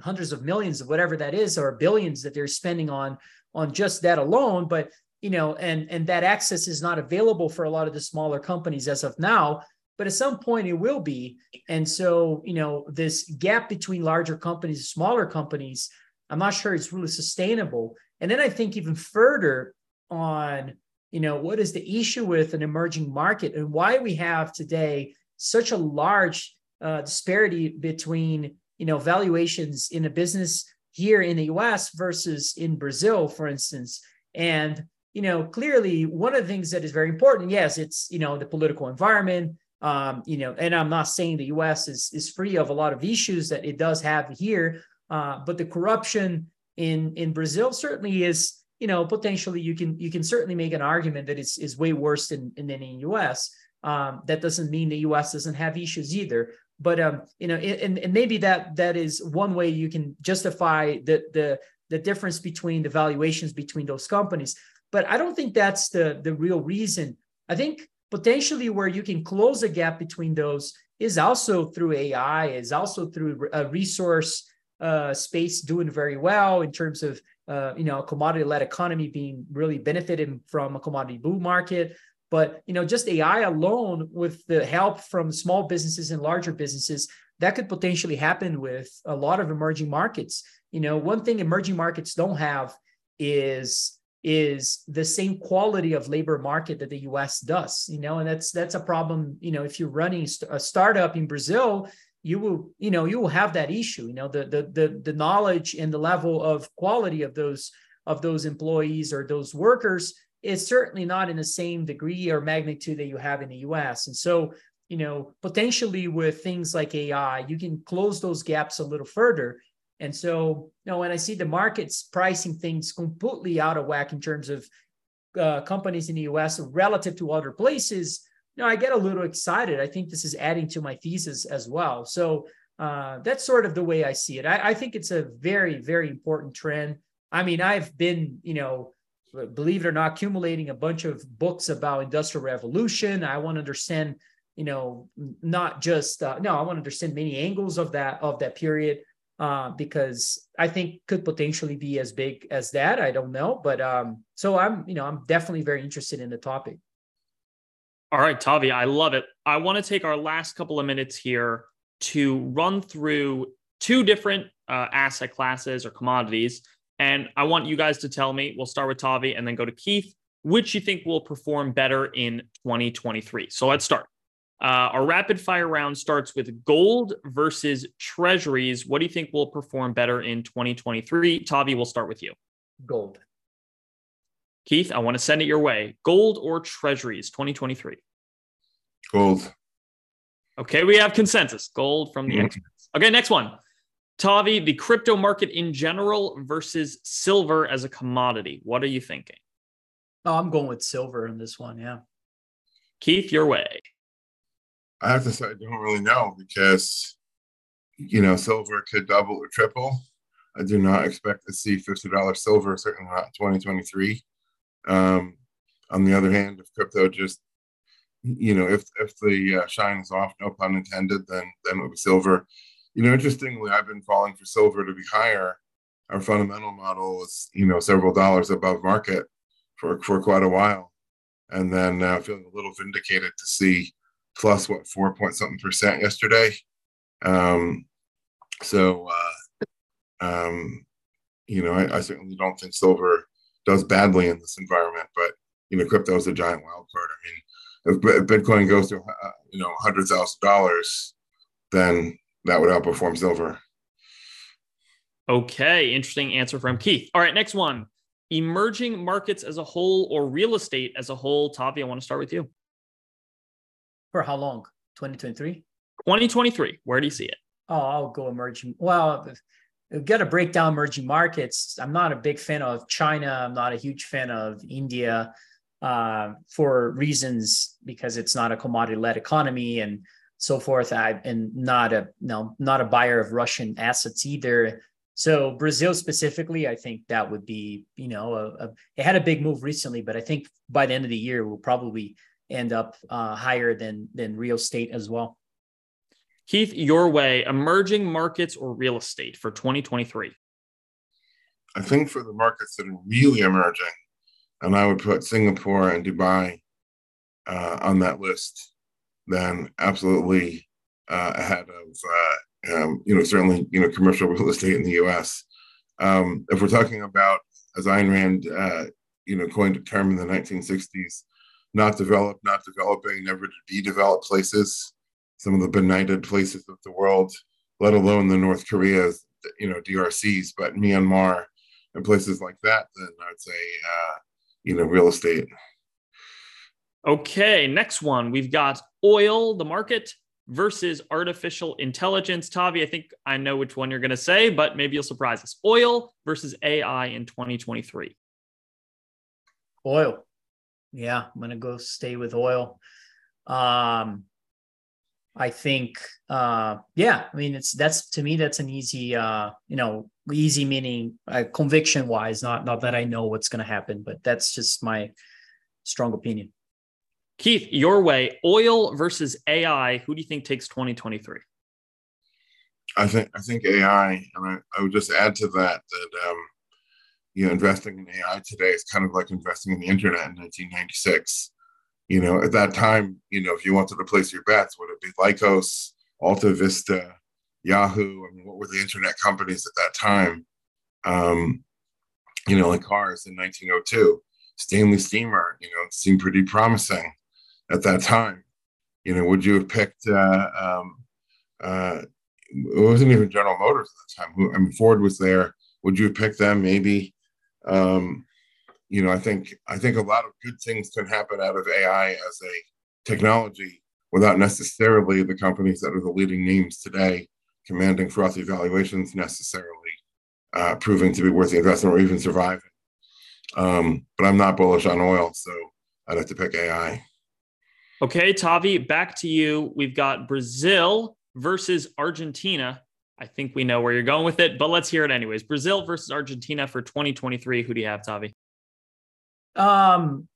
Speaker 1: hundreds of millions of whatever that is or billions that they're spending on on just that alone. But you know and and that access is not available for a lot of the smaller companies as of now but at some point it will be. And so you know this gap between larger companies and smaller companies i'm not sure it's really sustainable. And then i think even further on you know what is the issue with an emerging market and why we have today such a large uh, disparity between you know valuations in a business here in the US versus in Brazil for instance and you know, clearly one of the things that is very important, yes, it's, you know, the political environment, um, you know, and I'm not saying the US is, is free of a lot of issues that it does have here, uh, but the corruption in, in Brazil certainly is, you know, potentially you can, you can certainly make an argument that it's, is way worse than, than in the US. Um, that doesn't mean the US doesn't have issues either but um, you know, and, and maybe that that is one way you can justify the the the difference between the valuations between those companies. But I don't think that's the the real reason. I think potentially where you can close a gap between those is also through AI, is also through a resource uh, space doing very well in terms of uh, you know a commodity-led economy being really benefiting from a commodity boom market. But you know, just AI alone, with the help from small businesses and larger businesses, that could potentially happen with a lot of emerging markets. You know, one thing emerging markets don't have is is the same quality of labor market that the US does, you know, and that's that's a problem, you know, if you're running a startup in Brazil, you will, you know, you will have that issue, you know, the the the, the knowledge and the level of quality of those of those employees or those workers is certainly not in the same degree or magnitude that you have in the US. And so, you know, potentially with things like AI, you can close those gaps a little further. And so, you know, when I see the markets pricing things completely out of whack in terms of uh, companies in the US relative to other places, you know, I get a little excited. I think this is adding to my thesis as well. So uh, that's sort of the way I see it. I, I think it's a very, very important trend. I mean, I've been, you know, believe it or not, accumulating a bunch of books about industrial revolution. I want to understand, you know, not just uh, no, I want to understand many angles of that of that period uh, because I think could potentially be as big as that. I don't know, but um, so I'm, you know, I'm definitely very interested in the topic.
Speaker 4: All right, Tavi, I love it. I want to take our last couple of minutes here to run through two different uh, asset classes or commodities and I want you guys to tell me, we'll start with Tavi and then go to Keith, which you think will perform better in 2023. So let's start. Uh, our rapid fire round starts with gold versus treasuries. What do you think will perform better in 2023? Tavi, we'll start with you.
Speaker 1: Gold.
Speaker 4: Keith, I want to send it your way. Gold or treasuries 2023?
Speaker 3: Gold.
Speaker 4: Okay, we have consensus. Gold from the mm-hmm. experts. Okay, next one. Tavi, the crypto market in general versus silver as a commodity. What are you thinking?
Speaker 1: Oh, I'm going with silver in this one. Yeah.
Speaker 4: Keith, your way.
Speaker 3: I have to say, I don't really know because, you know, silver could double or triple. I do not expect to see $50 silver, certainly not in 2023. Um, on the other hand, if crypto just, you know, if if the uh, shine is off, no pun intended, then then it would be silver you know, interestingly, I've been calling for silver to be higher. Our fundamental model was, you know, several dollars above market for for quite a while, and then uh, feeling a little vindicated to see plus what four point something percent yesterday. Um, so, uh, um, you know, I, I, certainly don't think silver does badly in this environment, but you know, crypto is a giant wild card. I mean, if, Bitcoin goes to uh, you know hundred thousand dollars, then that would outperform silver.
Speaker 4: Okay, interesting answer from Keith. All right, next one. Emerging markets as a whole or real estate as a whole. Tavi, I want to start with you.
Speaker 1: For how long? 2023?
Speaker 4: 2023. Where do you see it?
Speaker 1: Oh, I'll go emerging. Well, we've got to break down emerging markets. I'm not a big fan of China. I'm not a huge fan of India uh, for reasons because it's not a commodity led economy. And so forth. I and not a no, not a buyer of Russian assets either. So Brazil specifically, I think that would be, you know, a, a, it had a big move recently, but I think by the end of the year we'll probably end up uh, higher than than real estate as well.
Speaker 4: Keith, your way, emerging markets or real estate for 2023?
Speaker 3: I think for the markets that are really emerging, and I would put Singapore and Dubai uh, on that list then absolutely uh, ahead of uh, um, you know certainly you know commercial real estate in the U.S. Um, if we're talking about as Ayn Rand uh, you know coined a term in the 1960s, not developed, not developing, never to be developed places, some of the benighted places of the world, let alone the North Koreas, you know DRCs, but Myanmar and places like that, then I'd say uh, you know, real estate.
Speaker 4: Okay, next one. We've got oil, the market versus artificial intelligence. Tavi, I think I know which one you're going to say, but maybe you'll surprise us. Oil versus AI in 2023.
Speaker 1: Oil. Yeah, I'm going to go stay with oil. Um, I think, uh, yeah, I mean, it's that's to me, that's an easy, uh, you know, easy meaning uh, conviction wise, not not that I know what's going to happen, but that's just my strong opinion.
Speaker 4: Keith, your way, oil versus AI. Who do you think takes 2023?
Speaker 3: I think I think AI, and I, I would just add to that that um, you know investing in AI today is kind of like investing in the internet in 1996. You know, at that time, you know, if you wanted to place your bets, would it be Lycos, Alta Vista, Yahoo? I mean, what were the internet companies at that time? Um, you know, like cars in 1902, Stanley Steamer. You know, seemed pretty promising at that time. You know, would you have picked? Uh, um, uh, it wasn't even General Motors at that time. I mean, Ford was there. Would you have picked them? Maybe. Um, you know, I think I think a lot of good things can happen out of AI as a technology without necessarily the companies that are the leading names today commanding frothy valuations necessarily uh, proving to be worth the investment or even surviving. Um, but I'm not bullish on oil, so I'd have to pick AI.
Speaker 4: Okay, Tavi, back to you. We've got Brazil versus Argentina. I think we know where you're going with it, but let's hear it anyways. Brazil versus Argentina for 2023. Who do you have, Tavi?
Speaker 1: Um,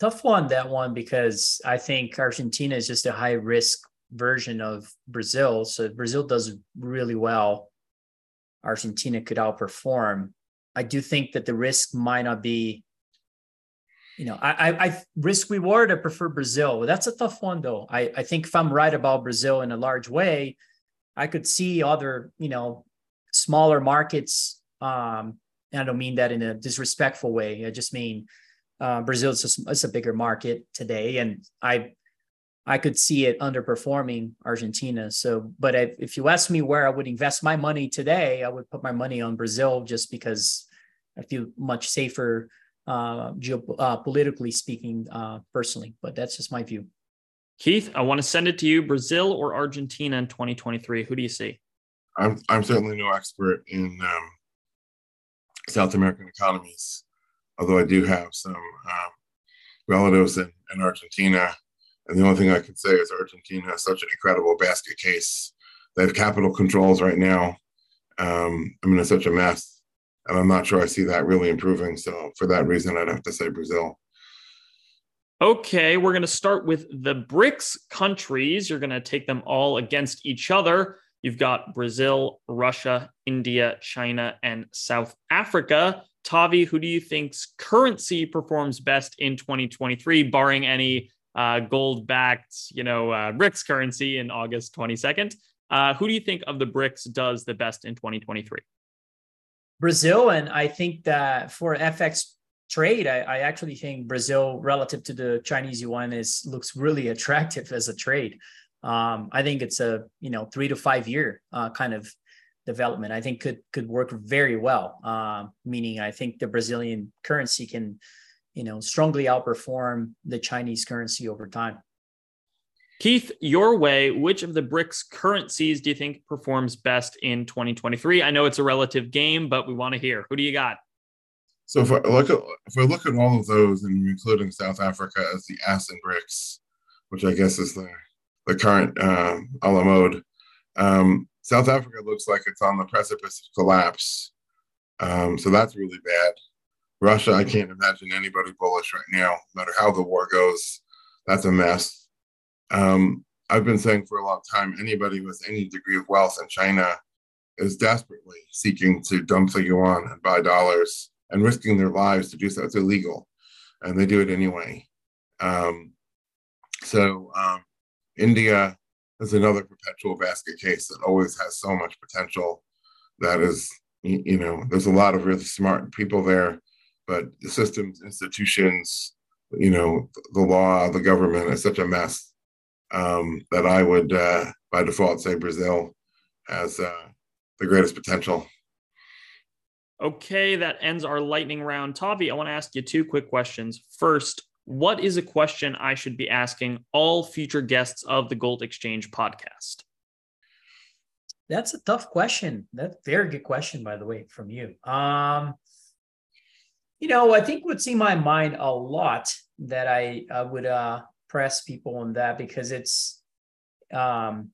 Speaker 1: tough one that one because I think Argentina is just a high risk version of Brazil. So Brazil does really well, Argentina could outperform. I do think that the risk might not be you know, I, I, risk reward. I prefer Brazil. That's a tough one, though. I, I think if I'm right about Brazil in a large way, I could see other, you know, smaller markets. Um, and I don't mean that in a disrespectful way. I just mean uh, Brazil is a, it's a bigger market today, and I, I could see it underperforming Argentina. So, but if you ask me where I would invest my money today, I would put my money on Brazil just because I feel much safer uh, geopolitically uh, speaking, uh, personally. But that's just my view.
Speaker 4: Keith, I want to send it to you: Brazil or Argentina in 2023. Who do you see?
Speaker 3: I'm I'm certainly no expert in um, South American economies, although I do have some um, relatives in, in Argentina. And the only thing I can say is Argentina is such an incredible basket case. They have capital controls right now. Um, I mean, it's such a mess and I'm not sure I see that really improving. So for that reason, I'd have to say Brazil.
Speaker 4: Okay, we're going to start with the BRICS countries. You're going to take them all against each other. You've got Brazil, Russia, India, China, and South Africa. Tavi, who do you think's currency performs best in 2023, barring any uh, gold-backed, you know, uh, BRICS currency in August 22nd? Uh, who do you think of the BRICS does the best in 2023?
Speaker 1: Brazil, and I think that for FX trade, I, I, actually think Brazil relative to the Chinese yuan is looks really attractive as a trade. Um, I think it's a you know three to five year uh, kind of development. I think could could work very well. Uh, meaning, I think the Brazilian currency can you know strongly outperform the Chinese currency over time.
Speaker 4: Keith, your way, which of the BRICS currencies do you think performs best in 2023? I know it's a relative game, but we want to hear. Who do you got?
Speaker 3: So if I look at if I look at all of those, and including South Africa as the S in BRICS, which I guess is the the current um, a la mode, um, South Africa looks like it's on the precipice of collapse. Um, so that's really bad. Russia, I can't imagine anybody bullish right now, no matter how the war goes. That's a mess. Um, I've been saying for a long time anybody with any degree of wealth in China is desperately seeking to dump the yuan and buy dollars and risking their lives to do so. It's illegal, and they do it anyway. Um, so, um, India is another perpetual basket case that always has so much potential. That is, you know, there's a lot of really smart people there, but the systems, institutions, you know, the law, the government is such a mess um, that I would, uh, by default, say Brazil has uh, the greatest potential.
Speaker 4: Okay, that ends our lightning round. Tavi, I want to ask you two quick questions. First, what is a question I should be asking all future guests of the Gold Exchange podcast?
Speaker 1: That's a tough question. That's a very good question, by the way, from you. Um, you know, I think what's in my mind a lot that I, I would uh, press people on that because it's um,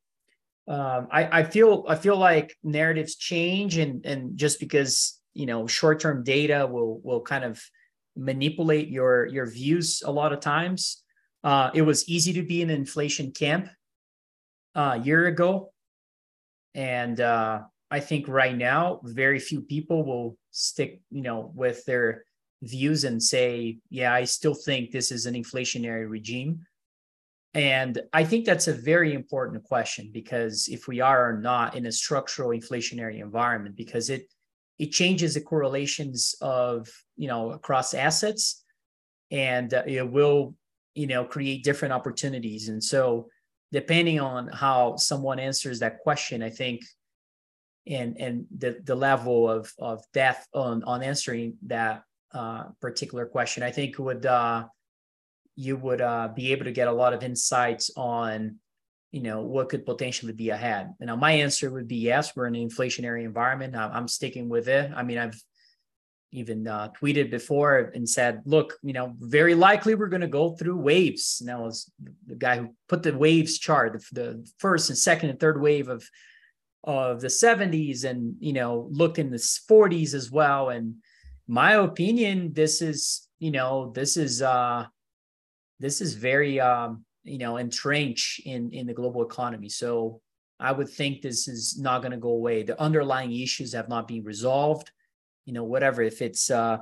Speaker 1: um, I, I feel I feel like narratives change and and just because you know short-term data will will kind of manipulate your your views a lot of times. Uh, it was easy to be in inflation camp uh, a year ago, and uh, I think right now very few people will stick you know with their views and say, yeah, I still think this is an inflationary regime. And I think that's a very important question because if we are or not in a structural inflationary environment, because it it changes the correlations of you know across assets and uh, it will you know create different opportunities and so depending on how someone answers that question i think and and the the level of of depth on on answering that uh, particular question. I think would uh you would uh be able to get a lot of insights on you know what could potentially be ahead. You know my answer would be yes we're in an inflationary environment. I'm sticking with it. I mean i've even uh, tweeted before and said look you know very likely we're going to go through waves. And that the guy who put the waves chart the, the first and second and third wave of of the 70s and you know looked in the 40s as well. And my opinion this is you know this is uh this is very um you know entrenched in in the global economy. So i would think this is not going to go away. The underlying issues have not been resolved. You know whatever if it's uh,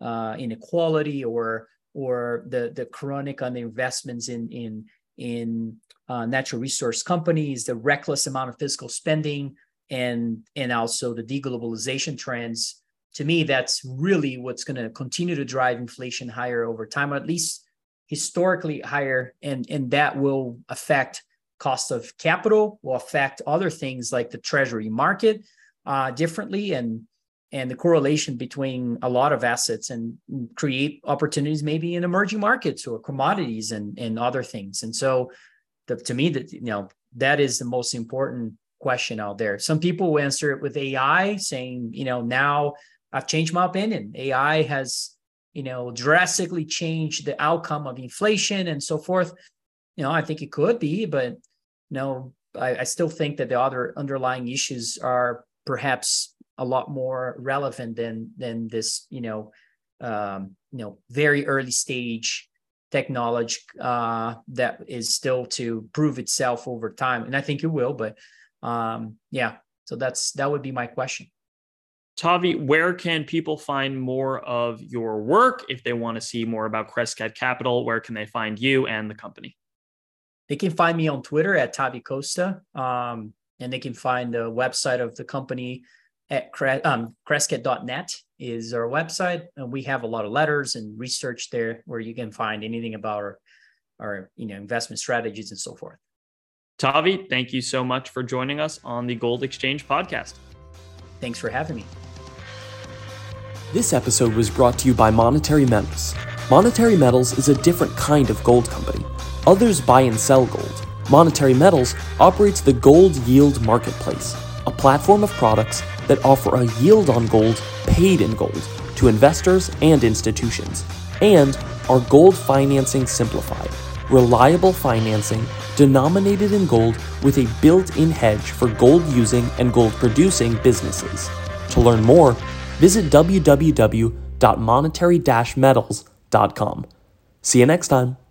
Speaker 1: uh inequality or or the the chronic underinvestments in in in uh, natural resource companies the reckless amount of fiscal spending and and also the deglobalization trends to me that's really what's going to continue to drive inflation higher over time or at least historically higher and and that will affect cost of capital will affect other things like the treasury market uh, differently and and the correlation between a lot of assets and create opportunities maybe in emerging markets or commodities and and other things. And so the, to me that you know that is the most important question out there. Some people answer it with ai saying you know now i've changed my opinion ai has you know, drastically changed the outcome of inflation and so forth. You know, I think it could be, but you know, I, I still think that the other underlying issues are perhaps a lot more relevant than than this, you know, um, you know, very early stage technology uh, that is still to prove itself over time, and I think it will. But um, yeah, so that's that would be my question.
Speaker 4: Tavi, where can people find more of your work if they want to see more about Crescat Capital? Where can they find you and the company?
Speaker 1: They can find me on Twitter at Tavi Costa, um, and they can find the website of the company at um, Crescat.net is our website, and we have a lot of letters and research there where you can find anything about our, our you know investment strategies and so forth.
Speaker 4: Tavi, thank you so much for joining us on the Gold Exchange podcast.
Speaker 1: Thanks for having me.
Speaker 2: This episode was brought to you by Monetary Metals. Monetary Metals is a different kind of gold company. Others buy and sell gold. Monetary Metals operates the Gold Yield Marketplace, a platform of products that offer a yield on gold paid in gold to investors and institutions, and are gold financing simplified, reliable financing denominated in gold with a built in hedge for gold using and gold producing businesses. To learn more, visit www.monetary-metals.com. See you next time.